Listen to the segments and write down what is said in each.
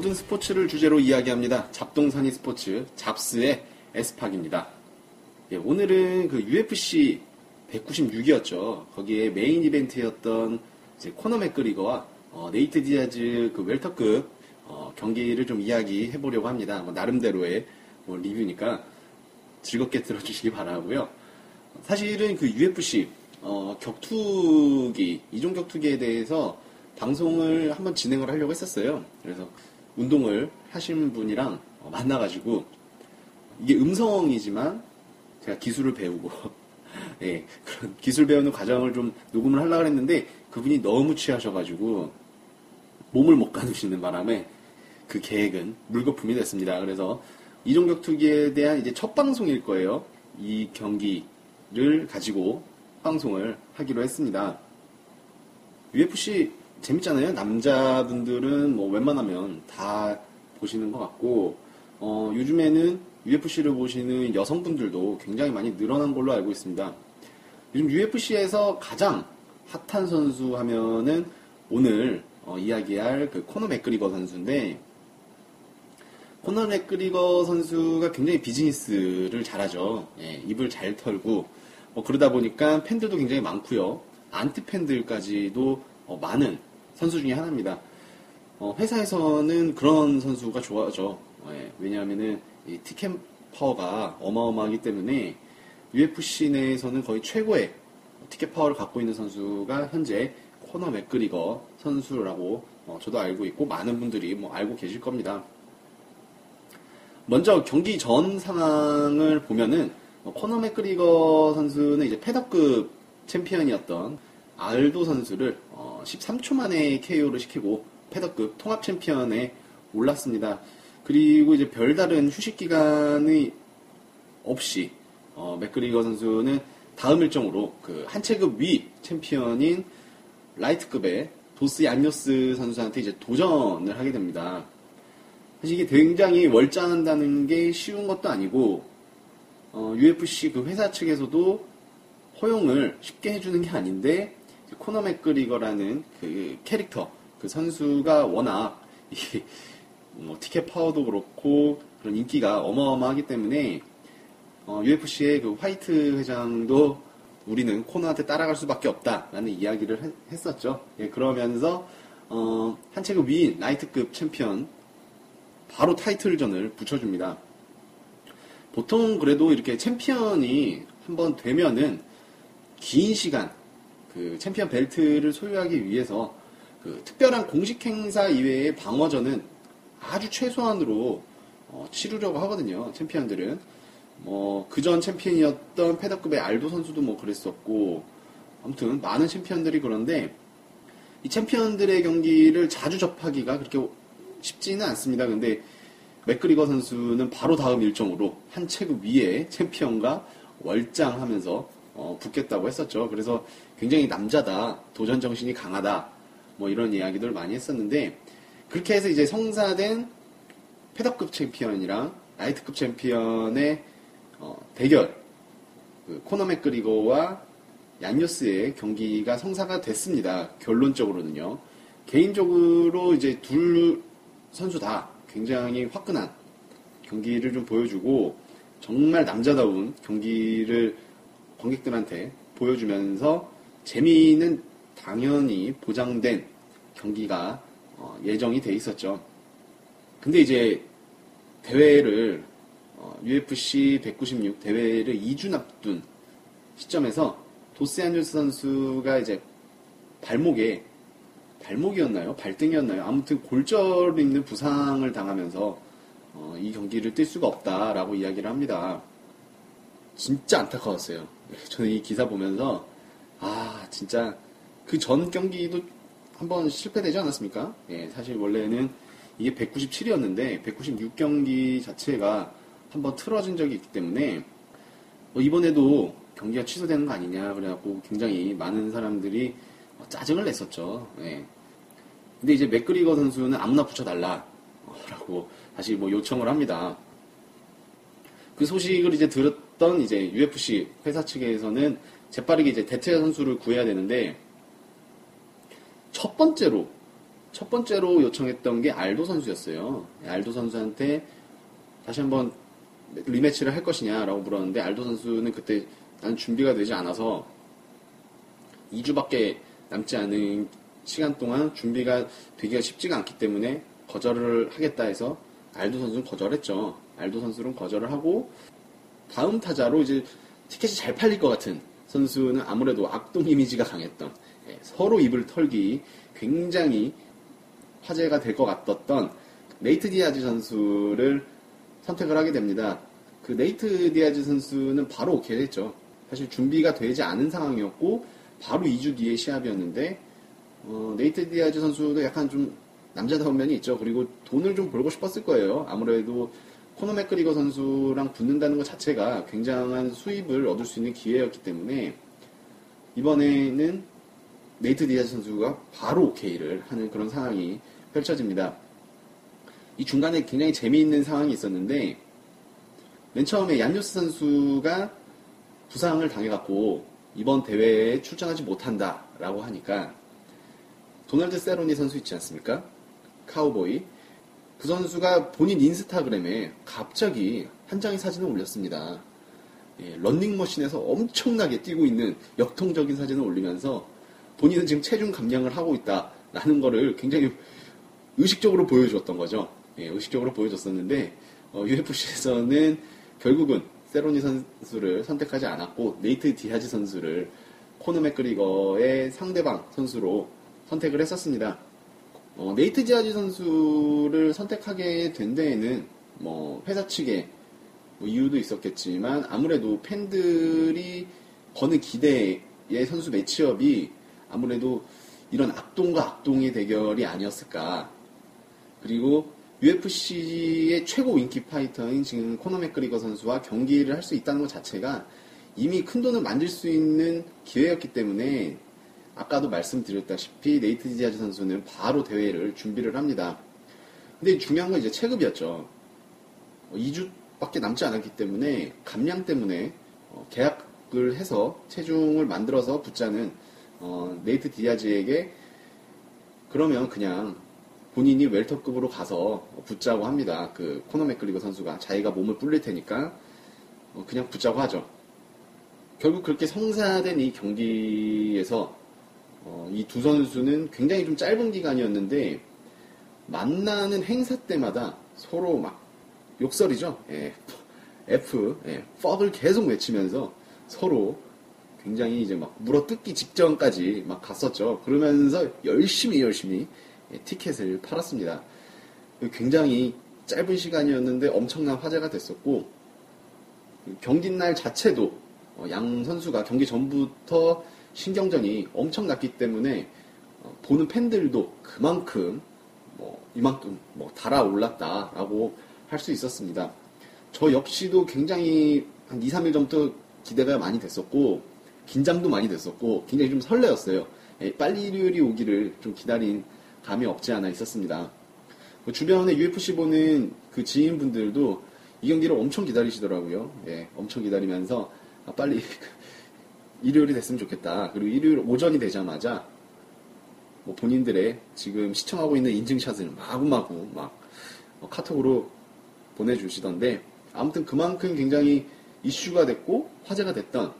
모든 스포츠를 주제로 이야기합니다. 잡동사니 스포츠 잡스의 에스팍입니다. 예, 오늘은 그 UFC 196이었죠. 거기에 메인 이벤트였던 코너 맥그리거와 어, 네이트 디아즈 그 웰터급 어, 경기를 좀 이야기해 보려고 합니다. 뭐 나름대로의 뭐 리뷰니까 즐겁게 들어주시기 바라고요. 사실은 그 UFC 어, 격투기 이종 격투기에 대해서 방송을 한번 진행을 하려고 했었어요. 그래서 운동을 하신 분이랑 어, 만나가지고 이게 음성이지만 제가 기술을 배우고 예, 그런 기술 배우는 과정을 좀 녹음을 하려고 했는데 그분이 너무 취하셔가지고 몸을 못 가누시는 바람에 그 계획은 물거품이 됐습니다. 그래서 이종격투기에 대한 이제 첫 방송일 거예요. 이 경기를 가지고 방송을 하기로 했습니다. UFC 재밌잖아요. 남자분들은 뭐 웬만하면 다 보시는 것 같고, 어, 요즘에는 UFC를 보시는 여성분들도 굉장히 많이 늘어난 걸로 알고 있습니다. 요즘 UFC에서 가장 핫한 선수 하면은 오늘 어, 이야기할 그 코너 맥그리거 선수인데, 코너 맥그리거 선수가 굉장히 비즈니스를 잘하죠. 예, 입을 잘 털고, 뭐 그러다 보니까 팬들도 굉장히 많고요. 안티 팬들까지도 어, 많은 선수 중에 하나입니다. 어, 회사에서는 그런 선수가 좋아하죠. 예, 왜냐하면은 티켓 파워가 어마어마하기 때문에 UFC 내에서는 거의 최고의 티켓 파워를 갖고 있는 선수가 현재 코너 맥그리거 선수라고 어, 저도 알고 있고 많은 분들이 뭐 알고 계실 겁니다. 먼저 경기 전 상황을 보면은 어, 코너 맥그리거 선수는 이제 페더급 챔피언이었던 알도 선수를 13초 어, 만에 KO를 시키고 페더급 통합 챔피언에 올랐습니다. 그리고 이제 별다른 휴식 기간이 없이 어, 맥그리거 선수는 다음 일정으로 그 한 체급 위 챔피언인 라이트급의 도스 안요스 선수한테 이제 도전을 하게 됩니다. 사실 이게 굉장히 월장한다는 게 쉬운 것도 아니고 어, UFC 그 회사 측에서도 허용을 쉽게 해주는 게 아닌데 코너 맥그리거라는 그 캐릭터 그 선수가 워낙 뭐 티켓 파워도 그렇고 그런 인기가 어마어마하기 때문에 어, UFC의 그 화이트 회장도 우리는 코너한테 따라갈 수밖에 없다라는 이야기를 했었죠. 예, 그러면서 어, 한 체급 위인 라이트급 챔피언 바로 타이틀전을 붙여줍니다. 보통 그래도 이렇게 챔피언이 한번 되면은 긴 시간 그 챔피언 벨트를 소유하기 위해서 그 특별한 공식 행사 이외의 방어전은 아주 최소한으로 어, 치르려고 하거든요. 챔피언들은 뭐 그전 챔피언이었던 페더급의 알도 선수도 뭐 그랬었고 아무튼 많은 챔피언들이 그런데 이 챔피언들의 경기를 자주 접하기가 그렇게 쉽지는 않습니다. 근데 맥그리거 선수는 바로 다음 일정으로 한 체급 위에 챔피언과 월장하면서 어, 붙겠다고 했었죠. 그래서 굉장히 남자다, 도전 정신이 강하다, 뭐 이런 이야기들 많이 했었는데 그렇게 해서 이제 성사된 패더급 챔피언이랑 라이트급 챔피언의 어, 대결, 그 코너 맥그리거와 얀요스의 경기가 성사가 됐습니다. 결론적으로는요. 개인적으로 이제 둘 선수 다 굉장히 화끈한 경기를 좀 보여주고 정말 남자다운 경기를 관객들한테 보여주면서 재미는 당연히 보장된 경기가 어, 예정이 돼 있었죠. 근데 이제 대회를 어, UFC 196 대회를 2주 앞둔 시점에서 도스 안젤스 선수가 이제 발목에 발목이었나요? 발등이었나요? 아무튼 골절 있는 부상을 당하면서 어, 이 경기를 뛸 수가 없다라고 이야기를 합니다. 진짜 안타까웠어요. 저는 이 기사 보면서 아 진짜 그 전 경기도 한번 실패되지 않았습니까? 예, 사실 원래는 이게 197이었는데 196경기 자체가 한번 틀어진 적이 있기 때문에 뭐 이번에도 경기가 취소되는 거 아니냐 그래갖고 굉장히 많은 사람들이 짜증을 냈었죠. 예. 근데 이제 맥그리거 선수는 아무나 붙여달라라고 다시 뭐 요청을 합니다. 그 소식을 이제 들었던 이제 UFC 회사 측에서는 재빠르게 이제 대체 선수를 구해야 되는데 첫 번째로 첫 번째로 요청했던 게 알도 선수였어요. 알도 선수한테 다시 한번 리매치를 할 것이냐라고 물었는데 알도 선수는 그때 난 준비가 되지 않아서 2주밖에 남지 않은 시간 동안 준비가 되기가 쉽지가 않기 때문에 거절을 하겠다 해서 알도 선수는 거절했죠. 알도 선수는 거절을 하고 다음 타자로 이제 티켓이 잘 팔릴 것 같은 선수는 아무래도 악동 이미지가 강했던 예, 서로 입을 털기 굉장히 화제가 될 것 같았던 네이트 디아즈 선수를 선택을 하게 됩니다. 그 네이트 디아즈 선수는 바로 오케이 했죠. 사실 준비가 되지 않은 상황이었고 바로 2주 뒤에 시합이었는데 어, 네이트 디아즈 선수도 약간 좀 남자다운 면이 있죠. 그리고 돈을 좀 벌고 싶었을 거예요. 아무래도 코너 맥그리거 선수랑 붙는다는 것 자체가 굉장한 수입을 얻을 수 있는 기회였기 때문에 이번에는 네이트 디아즈 선수가 바로 오케이를 하는 그런 상황이 펼쳐집니다. 이 중간에 굉장히 재미있는 상황이 있었는데 맨 처음에 얀요스 선수가 부상을 당해갖고 이번 대회에 출전하지 못한다라고 하니까 도널드 세로니 선수 있지 않습니까? 카우보이. 그 선수가 본인 인스타그램에 갑자기 한 장의 사진을 올렸습니다. 예, 런닝머신에서 엄청나게 뛰고 있는 역동적인 사진을 올리면서 본인은 지금 체중 감량을 하고 있다라는 거를 굉장히 의식적으로 보여줬던 거죠. 예, 의식적으로 보여줬었는데 어, UFC에서는 결국은 세로니 선수를 선택하지 않았고 네이트 디하즈 선수를 코너 맥그리거의 상대방 선수로 선택을 했었습니다. 어, 네이트 디아즈 선수를 선택하게 된 데에는 뭐 회사 측에 뭐 이유도 있었겠지만 아무래도 팬들이 거는 기대의 선수 matchup이 아무래도 이런 악동과 악동의 대결이 아니었을까. 그리고 UFC의 최고 인기 파이터인 지금 코너 맥그리거 선수와 경기를 할 수 있다는 것 자체가 이미 큰 돈을 만들 수 있는 기회였기 때문에 아까도 말씀드렸다시피 네이트 디아즈 선수는 바로 대회를 준비를 합니다. 근데 중요한 건 이제 체급이었죠. 2주밖에 어, 남지 않았기 때문에 감량 때문에 어, 계약을 해서 체중을 만들어서 붙자는 어, 네이트 디아즈에게 그러면 그냥 본인이 웰터급으로 가서 붙자고 합니다. 그 코너 맥그리거 선수가 자기가 몸을 불릴 테니까 어, 그냥 붙자고 하죠. 결국 그렇게 성사된 이 경기에서 어, 이 두 선수는 굉장히 좀 짧은 기간이었는데 만나는 행사 때마다 서로 막 욕설이죠. 예, F, 예, 퍽을 계속 외치면서 서로 굉장히 이제 막 물어뜯기 직전까지 막 갔었죠. 그러면서 열심히 열심히 예, 티켓을 팔았습니다. 굉장히 짧은 시간이었는데 엄청난 화제가 됐었고 경기 날 자체도 어, 양 선수가 경기 전부터 신경전이 엄청났기 때문에 어, 보는 팬들도 그만큼 뭐 이만큼 뭐 달아올랐다라고 할 수 있었습니다. 저 역시도 굉장히 한 2, 3일 전부터 기대가 많이 됐었고 긴장도 많이 됐었고 굉장히 좀 설레었어요. 예, 빨리 일요일이 오기를 좀 기다린 감이 없지 않아 있었습니다. 그 주변에 UFC 보는 그 지인분들도 이 경기를 엄청 기다리시더라고요. 예, 엄청 기다리면서 아, 빨리 일요일이 됐으면 좋겠다. 그리고 일요일 오전이 되자마자 뭐 본인들의 지금 시청하고 있는 인증샷을 마구마구 막 어, 카톡으로 보내주시던데 아무튼 그만큼 굉장히 이슈가 됐고 화제가 됐던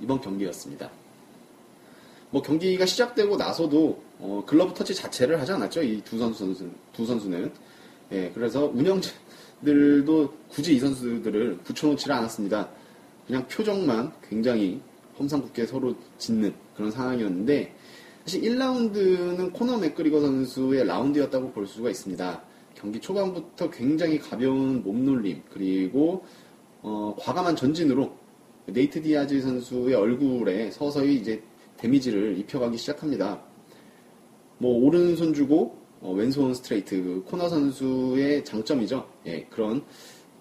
이번 경기였습니다. 뭐 경기가 시작되고 나서도 어, 글러브 터치 자체를 하지 않았죠. 이 두 선수, 두 선수는. 예, 그래서 운영진들도 굳이 이 선수들을 붙여놓지를 않았습니다. 그냥 표정만 굉장히 험상궂게 서로 짓는 그런 상황이었는데, 사실 1라운드는 코너 맥그리거 선수의 라운드였다고 볼 수가 있습니다. 경기 초반부터 굉장히 가벼운 몸놀림, 그리고 어, 과감한 전진으로 네이트 디아즈 선수의 얼굴에 서서히 이제 데미지를 입혀가기 시작합니다. 뭐 오른손 주고 어, 왼손 스트레이트 그 코너 선수의 장점이죠. 예, 그런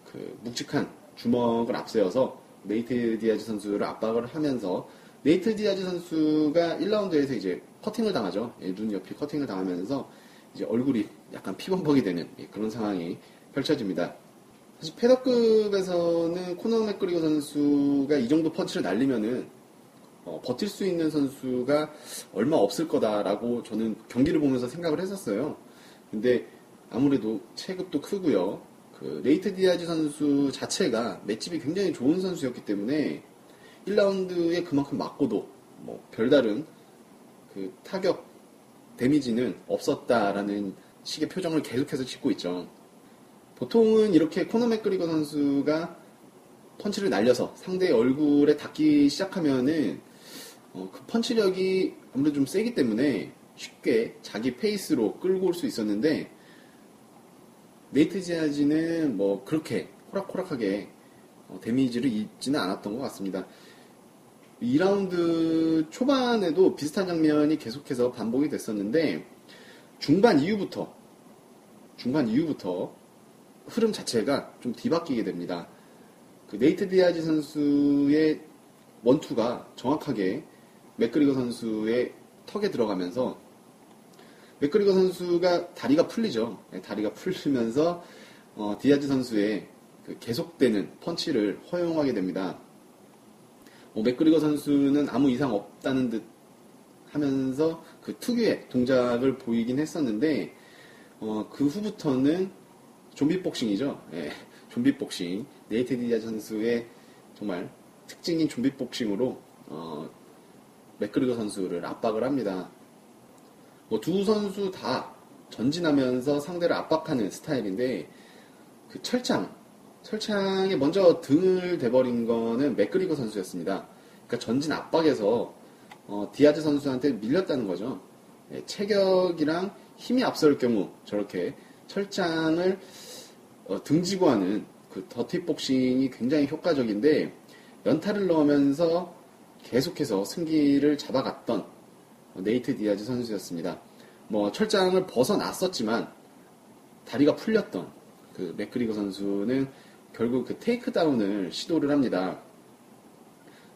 그 묵직한 주먹을 앞세워서 네이트 디아즈 선수를 압박을 하면서 네이트 디아즈 선수가 1라운드에서 이제 커팅을 당하죠. 예, 눈 옆이 커팅을 당하면서 이제 얼굴이 약간 피범벅이 되는 예, 그런 상황이 펼쳐집니다. 사실 페더급에서는 코너 맥그리거 선수가 이 정도 펀치를 날리면은 어, 버틸 수 있는 선수가 얼마 없을 거다라고 저는 경기를 보면서 생각을 했었어요. 근데 아무래도 체급도 크고요. 그 네이트 디아즈 선수 자체가 맷집이 굉장히 좋은 선수였기 때문에 1라운드에 그만큼 맞고도 뭐 별다른 그 타격 데미지는 없었다라는 식의 표정을 계속해서 짓고 있죠. 보통은 이렇게 코너 맥그리거 선수가 펀치를 날려서 상대의 얼굴에 닿기 시작하면은 어, 그 펀치력이 아무래도 좀 세기 때문에 쉽게 자기 페이스로 끌고 올 수 있었는데 네이트 디아즈는 뭐 그렇게 호락호락하게 어, 데미지를 입지는 않았던 것 같습니다. 2라운드 초반에도 비슷한 장면이 계속해서 반복이 됐었는데 중반 이후부터 중반 이후부터 흐름 자체가 좀 뒤바뀌게 됩니다. 그 네이트 디아즈 선수의 원투가 정확하게 맥그리거 선수의 턱에 들어가면서 맥그리거 선수가 다리가 풀리죠. 네, 다리가 풀리면서 어, 디아즈 선수의 그 계속되는 펀치를 허용하게 됩니다. 뭐 맥그리거 선수는 아무 이상 없다는 듯 하면서 그 특유의 동작을 보이긴 했었는데 어, 그 후부터는 좀비 복싱이죠. 예, 좀비 복싱. 네이트 디아즈 선수의 정말 특징인 좀비 복싱으로 어, 맥그리거 선수를 압박을 합니다. 뭐 두 선수 다 전진하면서 상대를 압박하는 스타일인데 그 철창 철창에 먼저 등을 대버린 거는 맥그리거 선수였습니다. 그러니까 전진 압박에서 어, 디아즈 선수한테 밀렸다는 거죠. 예, 체격이랑 힘이 앞설 경우 저렇게 철장을 어, 등지고 하는 그 더티 복싱이 굉장히 효과적인데 연타를 넣으면서 계속해서 승기를 잡아갔던 네이트 디아즈 선수였습니다. 뭐 철장을 벗어났었지만 다리가 풀렸던 그 맥그리거 선수는 결국 그 takedown을 시도를 합니다.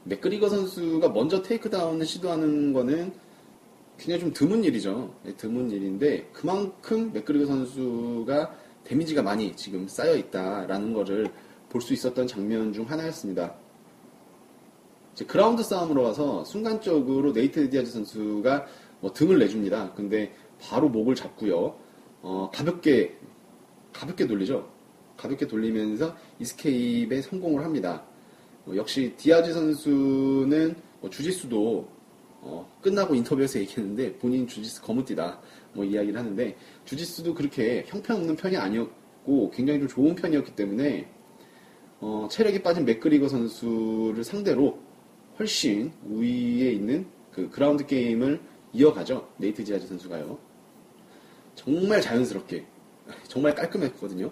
맥그리거 선수가 먼저 takedown을 시도하는 거는 굉장히 좀 드문 일이죠. 네, 드문 일인데 그만큼 맥그리거 선수가 데미지가 많이 지금 쌓여 있다라는 것을 볼수 있었던 장면 중 하나였습니다. 그라운드 싸움으로 와서 순간적으로 네이트 디아즈 선수가 뭐 등을 내줍니다. 근데 바로 목을 잡고요. 어, 가볍게 가볍게 돌리죠. 가볍게 돌리면서 이스케입에 성공을 합니다. 어, 역시 디아즈 선수는 뭐 주짓수도 어, 끝나고 인터뷰에서 얘기했는데 본인 주짓수 거무띠다 뭐 이야기를 하는데 주짓수도 그렇게 형편없는 편이 아니었고 굉장히 좀 좋은 편이었기 때문에 어, 체력이 빠진 맥그리거 선수를 상대로 훨씬 우위에 있는 그 그라운드 게임을 이어가죠. 네이트 디아즈 선수가요. 정말 자연스럽게 정말 깔끔했거든요.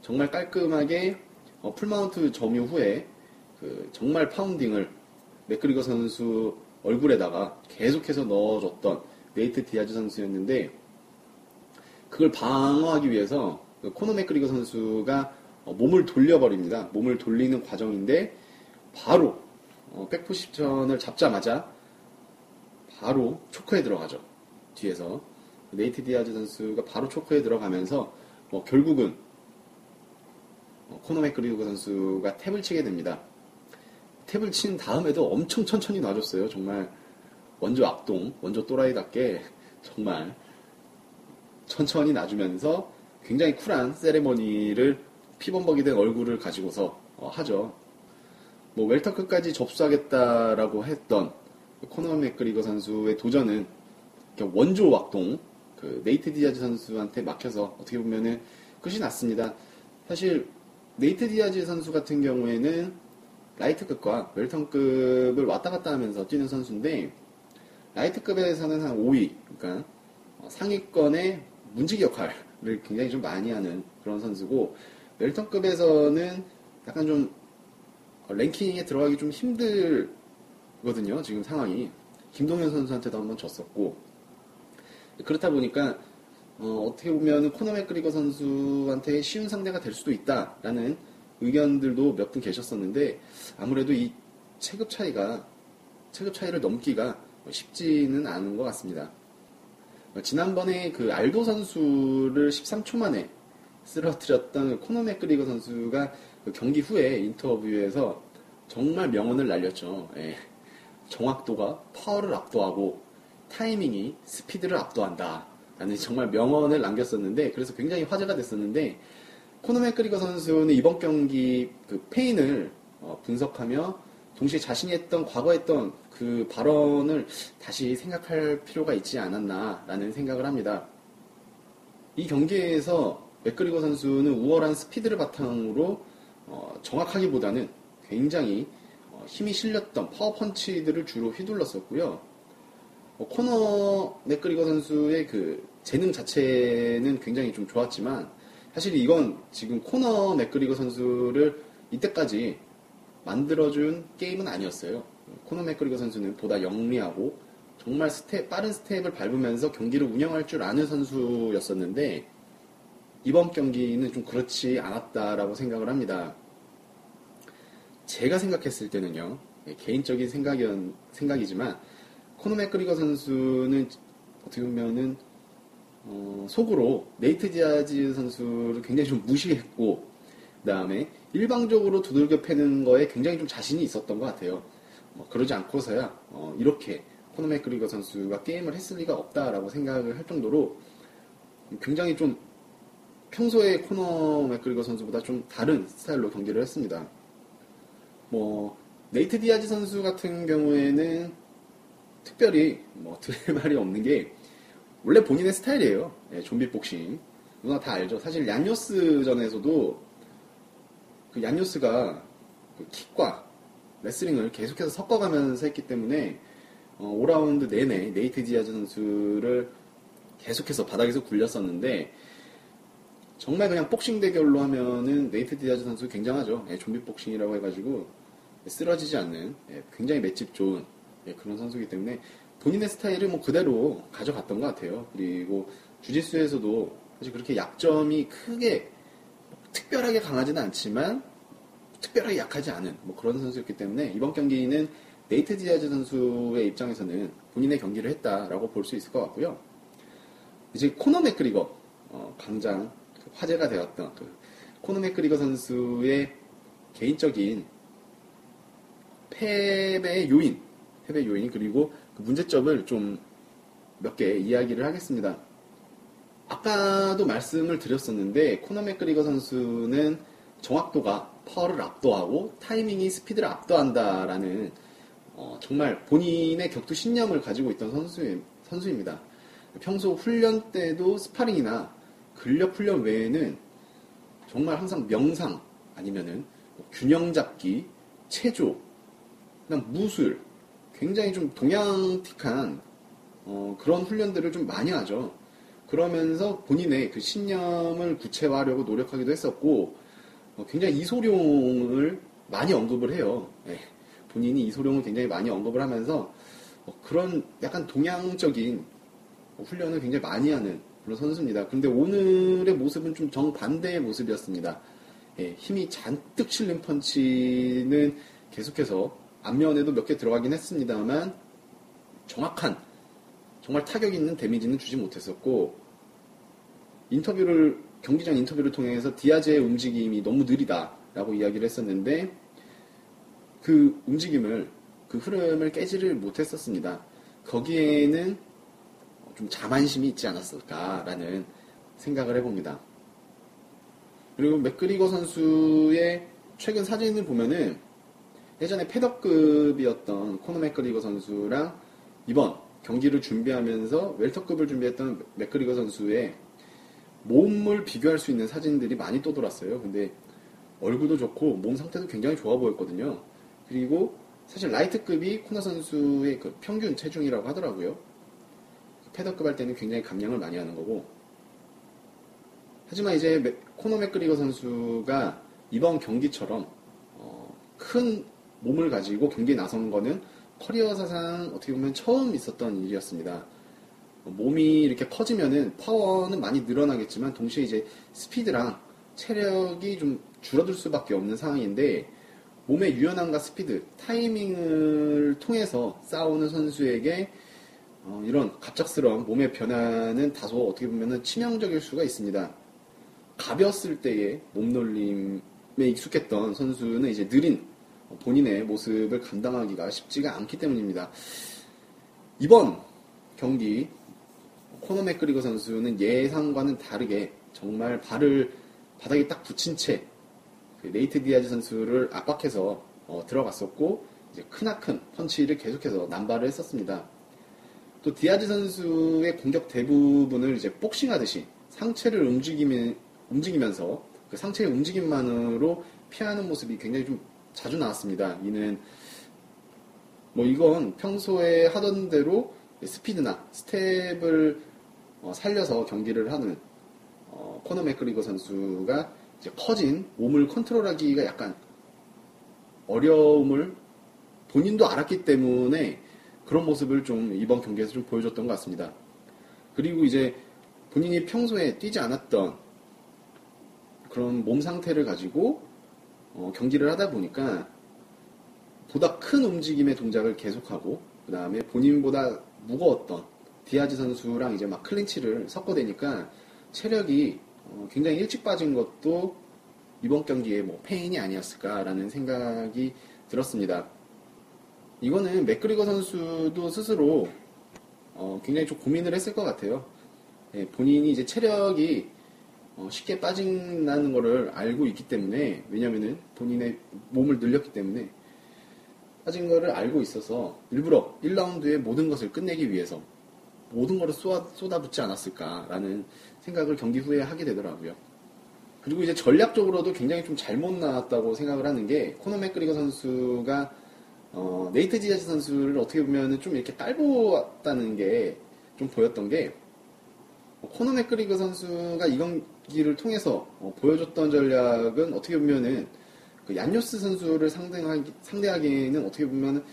정말 깔끔하게 어, full mount 점유 후에 그 정말 pounding을 맥그리거 선수 얼굴에다가 계속해서 넣어줬던 네이트 디아즈 선수였는데 그걸 방어하기 위해서 그 코너 맥그리거 선수가 어, 몸을 돌려버립니다. 몸을 돌리는 과정인데 바로 어, back position을 잡자마자 바로 choke에 들어가죠. 뒤에서 네이트 디아즈 선수가 바로 choke에 들어가면서 뭐 결국은 어, 코너 맥그리거 선수가 tap을 치게 됩니다. tap을 친 다음에도 엄청 천천히 놔줬어요. 정말 원조 악동, 원조 또라이답게 정말 천천히 놔주면서 굉장히 쿨한 세레머니를 피범벅이 된 얼굴을 가지고서 어, 하죠. 뭐 웰터급까지 접수하겠다라고 했던 코너 맥그리거 선수의 도전은 원조 악동 그 네이트 디아즈 선수한테 막혀서 어떻게 보면은 끝이 났습니다. 사실 네이트 디아즈 선수 같은 경우에는 라이트급과 웰터급을 왔다 갔다 하면서 뛰는 선수인데 라이트급에서는 한 5위, 그러니까 상위권의 문지기 역할을 굉장히 좀 많이 하는 그런 선수고 웰턴급에서는 약간 좀 랭킹에 들어가기 좀 힘들거든요. 지금 상황이 김동현 선수한테도 한번 졌었고 그렇다 보니까 어, 떻게 보면 코너 맥그리거 선수한테 쉬운 상대가 될 수도 있다라는 의견들도 몇 분 계셨었는데 아무래도 이 체급 차이가 체급 차이를 넘기가 쉽지는 않은 것 같습니다. 지난번에 그 알도 선수를 13초 만에 쓰러뜨렸던 코너 맥그리거 선수가 그 경기 후에 인터뷰에서 정말 명언을 날렸죠. 예. 정확도가 파워를 압도하고 타이밍이 스피드를 압도한다. 라는 정말 명언을 남겼었는데 그래서 굉장히 화제가 됐었는데 코너 맥그리거 선수는 이번 경기 그 페인을 어, 분석하며 동시에 자신이 했던 과거 했던 그 발언을 다시 생각할 필요가 있지 않았나라는 생각을 합니다. 이 경기에서 맥그리거 선수는 우월한 스피드를 바탕으로 어, 정확하기보다는 굉장히 어, 힘이 실렸던 파워 펀치들을 주로 휘둘렀었고요. 어, 코너 맥그리거 선수의 그 재능 자체는 굉장히 좀 좋았지만 사실 이건 지금 코너 맥그리거 선수를 이때까지 만들어준 게임은 아니었어요. 코너 맥그리거 선수는 보다 영리하고 정말 스텝, 빠른 스텝을 밟으면서 경기를 운영할 줄 아는 선수였었는데 이번 경기는 좀 그렇지 않았다라고 생각을 합니다. 제가 생각했을 때는요, 예, 개인적인 생각이, 생각이지만 코너 맥그리거 선수는 어떻게 보면은 어, 속으로 네이트 디아즈 선수를 굉장히 좀 무시했고 그 다음에 일방적으로 두들겨 패는 거에 굉장히 좀 자신이 있었던 것 같아요. 뭐 그러지 않고서야 어, 이렇게 코너 맥그리거 선수가 게임을 했을 리가 없다라고 생각을 할 정도로 굉장히 좀 평소에 코너 맥그리거 선수보다 좀 다른 스타일로 경기를 했습니다. 뭐 네이트 디아즈 선수 같은 경우에는 특별히 뭐 드릴 말이 없는 게 원래 본인의 스타일이에요. 네, 좀비 복싱. 누구나 다 알죠. 사실 안요스전에서도 그 안요스가 그 킥과 레슬링을 계속해서 섞어가면서 했기 때문에 어, 5라운드 내내 네이트 디아즈 선수를 계속해서 바닥에서 굴렸었는데 정말 그냥 복싱 대결로 하면은 네이트 디아즈 선수 굉장하죠. 예, 좀비 복싱이라고 해가지고 쓰러지지 않는 예, 굉장히 맷집 좋은 예, 그런 선수이기 때문에 본인의 스타일을 뭐 그대로 가져갔던 것 같아요. 그리고 주짓수에서도 사실 그렇게 약점이 크게 특별하게 강하지는 않지만 특별하게 약하지 않은 뭐 그런 선수였기 때문에 이번 경기는 네이트 디아즈 선수의 입장에서는 본인의 경기를 했다라고 볼 수 있을 것 같고요. 이제 코너 맥그리거 어, 강장 화제가 되었던 그 코너 맥그리거 선수의 개인적인 패배의 요인, 패배 요인 그리고 그 문제점을 좀 몇 개 이야기를 하겠습니다. 아까도 말씀을 드렸었는데 코너 맥그리거 선수는 정확도가 파워를 압도하고 타이밍이 스피드를 압도한다라는 어, 정말 본인의 격투 신념을 가지고 있던 선수, 선수입니다. 평소 훈련 때도 스파링이나 근력 훈련 외에는 정말 항상 명상 아니면은 뭐 균형 잡기, 체조, 그냥 무술, 굉장히 좀 동양틱한 어, 그런 훈련들을 좀 많이 하죠. 그러면서 본인의 그 신념을 구체화하려고 노력하기도 했었고 어, 굉장히 이소룡을 많이 언급을 해요. 네. 본인이 이소룡을 굉장히 많이 언급을 하면서 어, 그런 약간 동양적인 훈련을 굉장히 많이 하는 그런 선수입니다. 근데 오늘의 모습은 좀 정반대의 모습이었습니다. 예, 힘이 잔뜩 실린 펀치는 계속해서 앞면에도 몇 개 들어가긴 했습니다만 정확한 정말 타격 있는 데미지는 주지 못했었고 인터뷰를 경기장 인터뷰를 통해서 디아즈의 움직임이 너무 느리다라고 이야기를 했었는데 그 움직임을 그 흐름을 깨지를 못했었습니다. 거기에는 좀 자만심이 있지 않았을까라는 생각을 해봅니다. 그리고 맥그리거 선수의 최근 사진을 보면은 예전에 패더급이었던 코너 맥그리거 선수랑 이번 경기를 준비하면서 웰터급을 준비했던 맥그리거 선수의 몸을 비교할 수 있는 사진들이 많이 떠돌았어요. 근데 얼굴도 좋고 몸 상태도 굉장히 좋아 보였거든요. 그리고 사실 라이트급이 코너 선수의 그 평균 체중이라고 하더라고요. 페더급 할 때는 굉장히 감량을 많이 하는 거고. 하지만 이제 코너 맥그리거 선수가 이번 경기처럼 어, 큰 몸을 가지고 경기에 나선 거는 커리어 사상 어떻게 보면 처음 있었던 일이었습니다. 몸이 이렇게 커지면은 파워는 많이 늘어나겠지만 동시에 이제 스피드랑 체력이 좀 줄어들 수밖에 없는 상황인데 몸의 유연함과 스피드, 타이밍을 통해서 싸우는 선수에게 어, 이런 갑작스러운 몸의 변화는 다소 어떻게 보면 치명적일 수가 있습니다. 가볍을 때의 몸놀림에 익숙했던 선수는 이제 느린 본인의 모습을 감당하기가 쉽지가 않기 때문입니다. 이번 경기 코너 맥그리거 선수는 예상과는 다르게 정말 발을 바닥에 딱 붙인 채 그 네이트 디아즈 선수를 압박해서 어, 들어갔었고 이제 크나큰 펀치를 계속해서 남발을 했었습니다. 또 디아즈 선수의 공격 대부분을 이제 복싱하듯이 상체를 움직이면, 움직이면서 그 상체의 움직임만으로 피하는 모습이 굉장히 좀 자주 나왔습니다. 이는 뭐 이건 평소에 하던 대로 스피드나 스텝을 어, 살려서 경기를 하는 어, 코너 맥그리거 선수가 이제 커진 몸을 컨트롤하기가 약간 어려움을 본인도 알았기 때문에 그런 모습을 좀 이번 경기에서 좀 보여줬던 것 같습니다. 그리고 이제 본인이 평소에 뛰지 않았던 그런 몸 상태를 가지고 어, 경기를 하다 보니까 보다 큰 움직임의 동작을 계속하고 그 다음에 본인보다 무거웠던 디아즈 선수랑 이제 막 클린치를 섞어대니까 체력이 어, 굉장히 일찍 빠진 것도 이번 경기에 뭐 패인이 아니었을까라는 생각이 들었습니다. 이거는 맥그리거 선수도 스스로 어, 굉장히 좀 고민을 했을 것 같아요. 예, 본인이 이제 체력이 어, 쉽게 빠진다는 것을 알고 있기 때문에 왜냐면은 본인의 몸을 늘렸기 때문에 빠진 것을 알고 있어서 일부러 1라운드에 모든 것을 끝내기 위해서 모든 쏟아, 쏟아붓지 않았을까라는 생각을 경기 후에 하게 되더라고요. 그리고 이제 전략적으로도 굉장히 좀 잘못 나왔다고 생각을 하는 게 코너 맥그리거 선수가 어, 네이트 디아즈 선수를 어떻게 보면 좀 이렇게 깔보았다는 게 좀 보였던 게 어, 코너 맥그리거 선수가 이 경기를 통해서 어, 보여줬던 전략은 어떻게 보면은 그 안요스 선수를 상대하기, 상대하기에는 어떻게 보면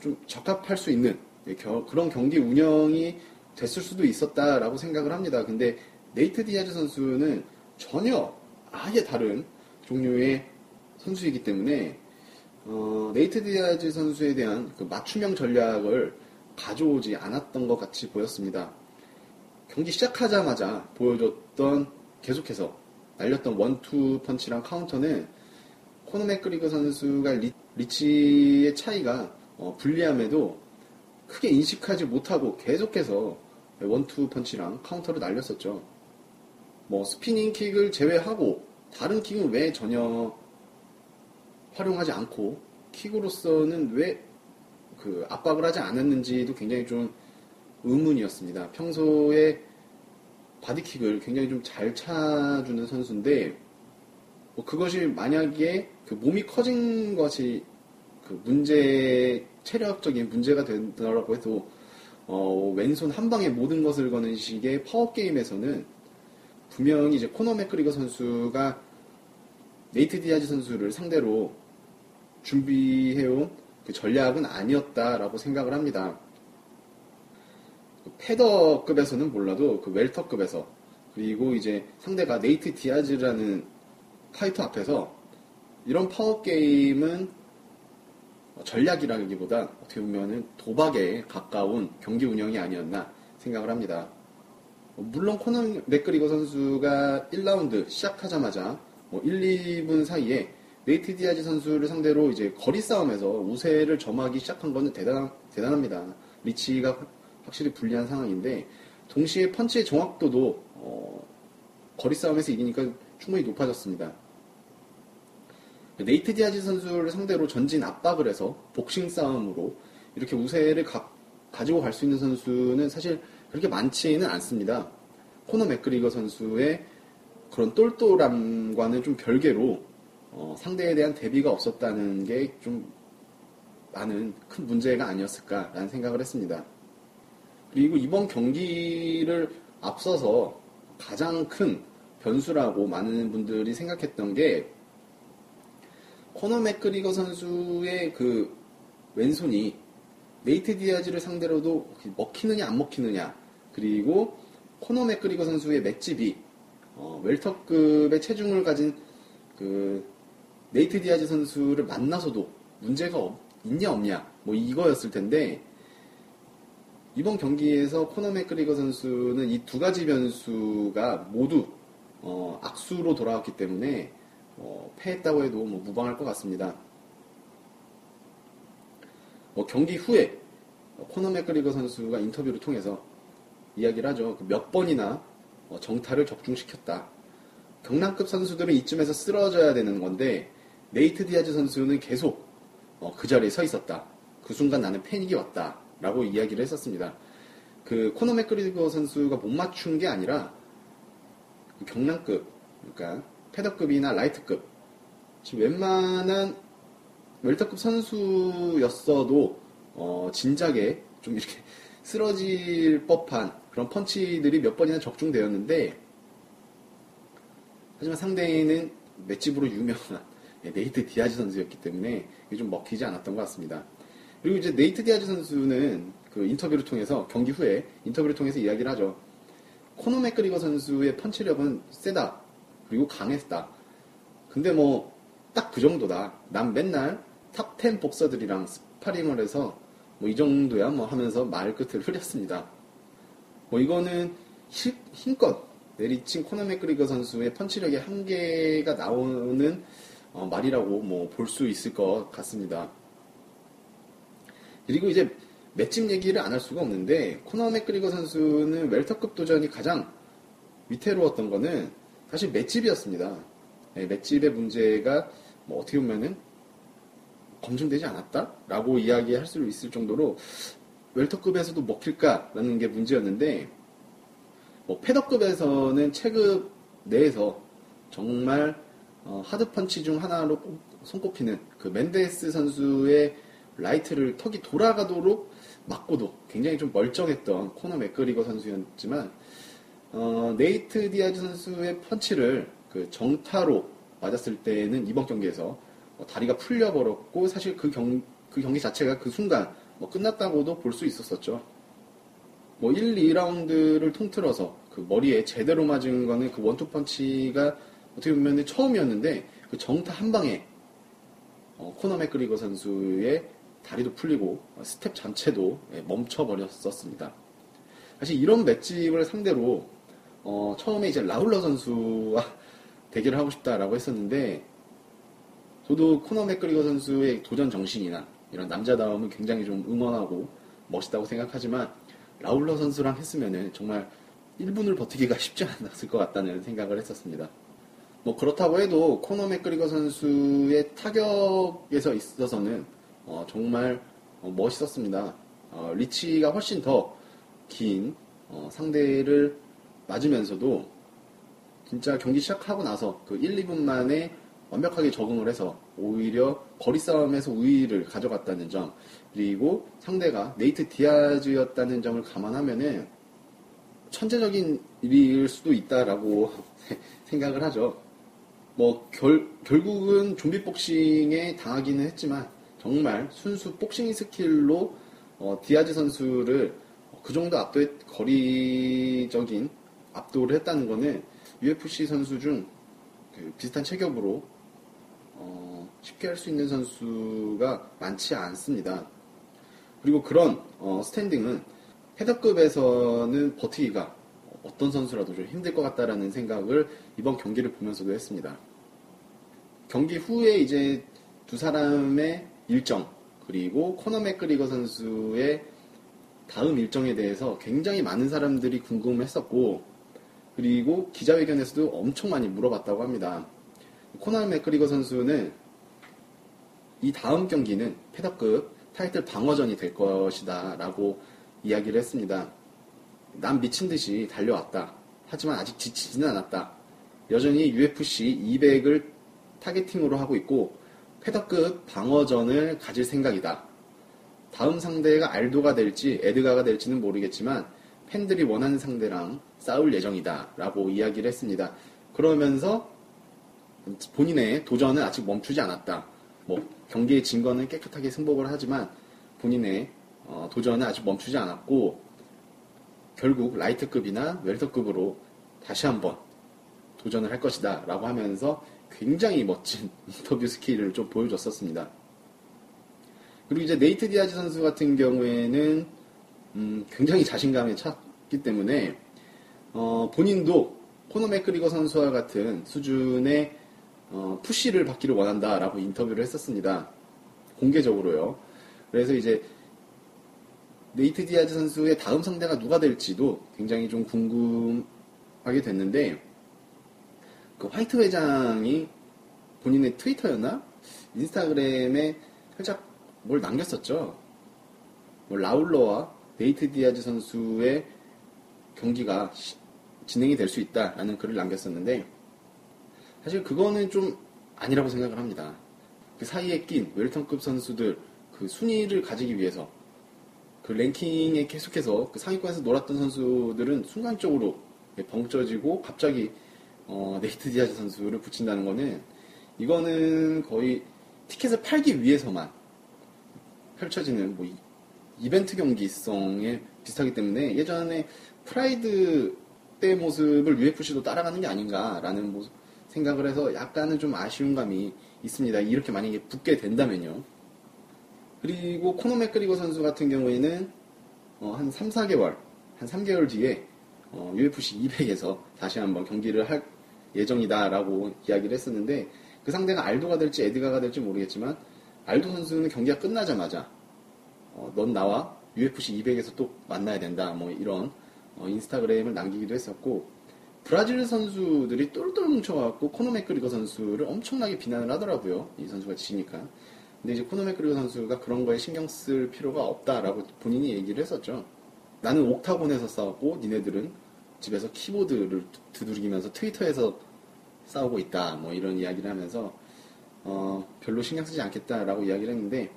좀 적합할 수 있는 예, 겨, 그런 경기 운영이 됐을 수도 있었다라고 생각을 합니다. 근데 네이트 디아즈 선수는 전혀 아예 다른 종류의 선수이기 때문에 어, 네이트 디아즈 선수에 대한 그 맞춤형 전략을 가져오지 않았던 것 같이 보였습니다. 경기 시작하자마자 보여줬던 계속해서 날렸던 원투 펀치랑 카운터는 코너 맥그리거 선수가 리, 리치의 차이가 어, 불리함에도 크게 인식하지 못하고 계속해서 원투 펀치랑 카운터를 날렸었죠. 뭐 spinning kick을 제외하고 다른 킥은 왜 전혀 활용하지 않고 킥으로서는 왜 그 압박을 하지 않았는지도 굉장히 좀 의문이었습니다. 평소에 body kick을 굉장히 좀 잘 차주는 선수인데 뭐 그것이 만약에 그 몸이 커진 것이 그 문제 체력적인 문제가 된다고 해도 어, 왼손 한 방에 모든 것을 거는 식의 파워 게임에서는 분명히 이제 코너 맥그리거 선수가 네이트 디아즈 선수를 상대로 준비해온 그 전략은 아니었다라고 생각을 합니다. 그 페더급에서는 몰라도 그 웰터급에서 그리고 이제 상대가 네이트 디아즈라는 파이터 앞에서 이런 파워 게임은 전략이라기보다 어떻게 보면은 도박에 가까운 경기 운영이 아니었나 생각을 합니다. 물론 코너 맥그리거 선수가 1라운드 시작하자마자 뭐 1, 2분 사이에 네이트 디아즈 선수를 상대로 이제 거리 싸움에서 우세를 점하기 시작한 것은 대단, 대단합니다. 리치가 확실히 불리한 상황인데 동시에 펀치의 정확도도 어, 거리 싸움에서 이기니까 충분히 높아졌습니다. 네이트 디아즈 선수를 상대로 전진 압박을 해서 복싱 싸움으로 이렇게 우세를 가, 가지고 갈 수 있는 선수는 사실 그렇게 많지는 않습니다. 코너 맥그리거 선수의 그런 똘똘함과는 좀 별개로 어, 상대에 대한 대비가 없었다는 게 좀 많은 큰 문제가 아니었을까라는 생각을 했습니다. 그리고 이번 경기를 앞서서 가장 큰 변수라고 많은 분들이 생각했던 게 코너 맥그리거 선수의 그 왼손이 네이트 디아즈를 상대로도 먹히느냐 안 먹히느냐 그리고 코너 맥그리거 선수의 맷집이 어, 웰터급의 체중을 가진 그 네이트 디아즈 선수를 만나서도 문제가 없, 있냐 없냐 뭐 이거였을 텐데 이번 경기에서 코너 맥그리거 선수는 이 두 가지 변수가 모두 어, 악수로 돌아왔기 때문에 어, 패했다고 해도 뭐 무방할 것 같습니다. 뭐 경기 후에 코너 맥그리거 선수가 인터뷰를 통해서 이야기를 하죠. 그몇 번이나 어, 정타를 적중시켰다. 경남급 선수들은 이쯤에서 쓰러져야 되는 건데 네이트 디아즈 선수는 계속 어, 그 자리에 서 있었다. 그 순간 나는 패닉이 왔다. 라고 이야기를 했었습니다. 그 코너 맥그리거 선수가 못 맞춘 게 아니라 그 경량급, 그러니까 페더급이나 라이트급, 지금 웬만한 웰터급 선수였어도 어, 진작에 좀 이렇게 쓰러질 법한 그런 펀치들이 몇 번이나 적중되었는데 하지만 상대는 맷집으로 유명한 예, 네이트 디아즈 선수였기 때문에 이게 좀 먹히지 않았던 것 같습니다. 그리고 이제 네이트 디아즈 선수는 그 인터뷰를 통해서 경기 후에 인터뷰를 통해서 이야기를 하죠. 코너 맥그리거 선수의 펀치력은 세다. 그리고 강했다. 근데 뭐 딱 그 정도다. 난 맨날 top 10 복서들이랑 스파링을 해서 뭐 이 정도야 뭐 하면서 말 끝을 흐렸습니다. 뭐 이거는 힘껏 내리친 코너 맥그리거 선수의 펀치력의 한계가 나오는 어, 말이라고 뭐 볼 수 있을 것 같습니다. 그리고 이제 맷집 얘기를 안 할 수가 없는데 코너 맥그리거 선수는 웰터급 도전이 가장 위태로웠던 거는 사실 맷집이었습니다. 네, 맷집의 문제가 뭐 어떻게 보면은 검증되지 않았다라고 이야기할 수 있을 정도로 웰터급에서도 먹힐까라는 게 문제였는데 뭐 패더급에서는 체급 내에서 정말 어, 하드펀처 중 하나로 손꼽히는 그 멘데스 선수의 라이트를 턱이 돌아가도록 맞고도 굉장히 좀 멀쩡했던 코너 맥그리거 선수였지만 어, 네이트 디아즈 선수의 펀치를 그 정타로 맞았을 때는 이번 경기에서 어, 다리가 풀려버렸고 사실 그, 경, 그 경기 자체가 그 순간 뭐 끝났다고도 볼 수 있었었죠. 뭐 1, 2라운드를 통틀어서 그 머리에 제대로 맞은 거는 그 원투 펀치가 어떻게 보면 처음이었는데 그 정타 한 방에 어, 코너 맥그리거 선수의 다리도 풀리고 스텝 전체도 예, 멈춰버렸었습니다. 사실 이런 맷집을 상대로 어, 처음에 이제 라울러 선수와 대결을 하고 싶다라고 했었는데 저도 코너 맥그리거 선수의 도전 정신이나 이런 남자다움을 굉장히 좀 응원하고 멋있다고 생각하지만 라울러 선수랑 했으면은 정말 1분을 버티기가 쉽지 않았을 것 같다는 생각을 했었습니다. 뭐 그렇다고 해도 코너 맥그리거 선수의 타격에서 있어서는 어 정말 어 멋있었습니다. 어 리치가 훨씬 더긴 어 상대를 맞으면서도 진짜 경기 시작하고 나서 그 1, 2분 만에 완벽하게 적응을 해서 오히려 거리 싸움에서 우위를 가져갔다는 점 그리고 상대가 네이트 디아즈였다는 점을 감안하면은 천재적인 일일 수도 있다라고 생각을 하죠. 뭐 결, 결국은 좀비 복싱에 당하기는 했지만 정말 순수 복싱 스킬로 어, 디아즈 선수를 그 정도 압도의 거리적인 압도를 했다는 거는 UFC 선수 중 그 비슷한 체격으로 어, 쉽게 할 수 있는 선수가 많지 않습니다. 그리고 그런 어, 스탠딩은 헤더급에서는 버티기가 어떤 선수라도 좀 힘들 것 같다라는 생각을 이번 경기를 보면서도 했습니다. 경기 후에 이제 두 사람의 일정 그리고 코너 맥그리거 선수의 다음 일정에 대해서 굉장히 많은 사람들이 궁금했었고 그리고 기자회견에서도 엄청 많이 물어봤다고 합니다. 코너 맥그리거 선수는 이 다음 경기는 패더급 타이틀 방어전이 될 것이다 라고 이야기를 했습니다. 난 미친 듯이 달려왔다. 하지만 아직 지치지는 않았다. 여전히 UFC 200을 타겟팅으로 하고 있고 패더급 방어전을 가질 생각이다. 다음 상대가 알도가 될지 에드가가 될지는 모르겠지만 팬들이 원하는 상대랑 싸울 예정이다. 라고 이야기를 했습니다. 그러면서 본인의 도전은 아직 멈추지 않았다. 뭐 경기에 진 거는 깨끗하게 승복을 하지만 본인의 어, 도전은 아직 멈추지 않았고 결국 라이트급이나 웰터급으로 다시 한번 도전을 할 것이다 라고 하면서 굉장히 멋진 인터뷰 스킬을 좀 보여줬었습니다. 그리고 이제 네이트 디아즈 선수 같은 경우에는 음, 굉장히 자신감에 찼기 때문에 어, 본인도 코너 맥그리거 선수와 같은 수준의 어, 푸시를 받기를 원한다라고 인터뷰를 했었습니다. 공개적으로요. 그래서 이제 네이트 디아즈 선수의 다음 상대가 누가 될지도 굉장히 좀 궁금하게 됐는데 그 화이트 회장이 본인의 트위터였나 인스타그램에 살짝 뭘 남겼었죠. 뭐 라울러와 네이트 디아즈 선수의 경기가 시- 진행이 될 수 있다라는 글을 남겼었는데 사실 그거는 좀 아니라고 생각을 합니다. 그 사이에 낀 웰턴급 선수들 그 순위를 가지기 위해서 그 랭킹에 계속해서 그 상위권에서 놀았던 선수들은 순간적으로 벙쪄지고 갑자기 어, 네이트 디아즈 선수를 붙인다는 거는 이거는 거의 티켓을 팔기 위해서만 펼쳐지는 뭐 이- 이벤트 경기성에 비슷하기 때문에 예전에 프라이드 때 모습을 UFC도 따라가는 게 아닌가라는 뭐 생각을 해서 약간은 좀 아쉬운 감이 있습니다. 이렇게 만약에 붙게 된다면요. 그리고 코너 맥그리거 선수 같은 경우에는 어, 한 3, 4개월, 한 3개월 뒤에 어, UFC 200에서 다시 한번 경기를 할 예정이다라고 이야기를 했었는데 그 상대가 알도가 될지 에드가가 될지 모르겠지만 알도 선수는 경기가 끝나자마자 어, 넌 나와 UFC 200에서 또 만나야 된다 뭐 이런 어, 인스타그램을 남기기도 했었고 브라질 선수들이 똘똘 뭉쳐갖고 코너 맥그리거 선수를 엄청나게 비난을 하더라고요 이 선수가 지니까 근데 이제 코너 맥그리거 선수가 그런 거에 신경 쓸 필요가 없다라고 본인이 얘기를 했었죠 나는 옥타곤에서 싸웠고 니네들은 집에서 키보드를 두드리면서 트위터에서 싸우고 있다 뭐 이런 이야기를 하면서 어, 별로 신경 쓰지 않겠다라고 이야기를 했는데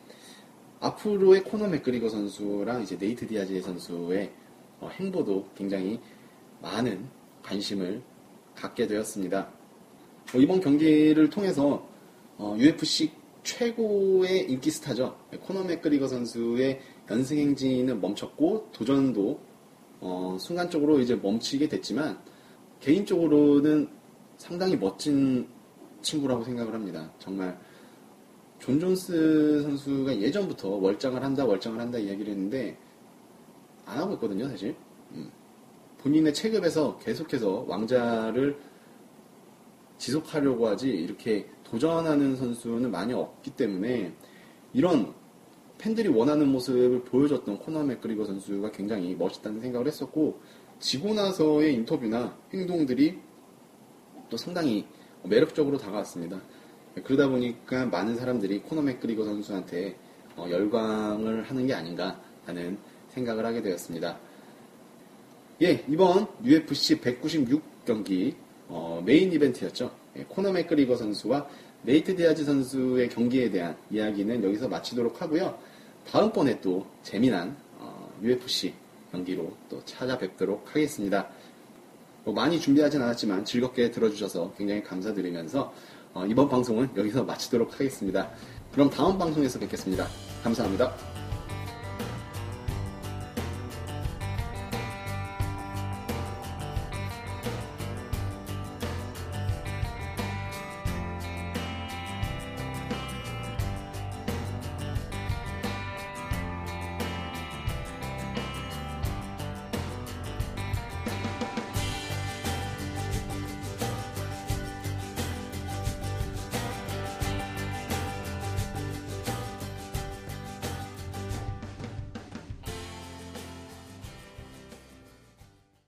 앞으로의 코너 맥그리거 선수랑 이제 네이트 디아즈 선수의 어, 행보도 굉장히 많은 관심을 갖게 되었습니다. 뭐 이번 경기를 통해서 어, UFC 최고의 인기 스타죠. 코너 맥그리거 선수의 연승 행진은 멈췄고 도전도 어, 순간적으로 이제 멈추게 됐지만 개인적으로는 상당히 멋진 친구라고 생각을 합니다. 정말 존 존스 선수가 예전부터 월장을 한다, 월장을 한다 이야기를 했는데 안 하고 있거든요, 사실. 음. 본인의 체급에서 계속해서 왕자를 지속하려고 하지 이렇게 도전하는 선수는 많이 없기 때문에 이런 팬들이 원하는 모습을 보여줬던 코너 맥그리거 선수가 굉장히 멋있다는 생각을 했었고 지고 나서의 인터뷰나 행동들이 또 상당히 매력적으로 다가왔습니다. 그러다 보니까 많은 사람들이 코너 맥그리거 선수한테 어, 열광을 하는 게 아닌가 하는 생각을 하게 되었습니다. 예, 이번 UFC 196 경기 어, 메인 이벤트였죠. 예, 코너 맥그리거 선수와 네이트 디아즈 선수의 경기에 대한 이야기는 여기서 마치도록 하고요. 다음번에 또 재미난 어, UFC 경기로 또 찾아뵙도록 하겠습니다. 뭐 많이 준비하진 않았지만 즐겁게 들어주셔서 굉장히 감사드리면서 어, 이번 방송은 여기서 마치도록 하겠습니다. 그럼 다음 방송에서 뵙겠습니다. 감사합니다.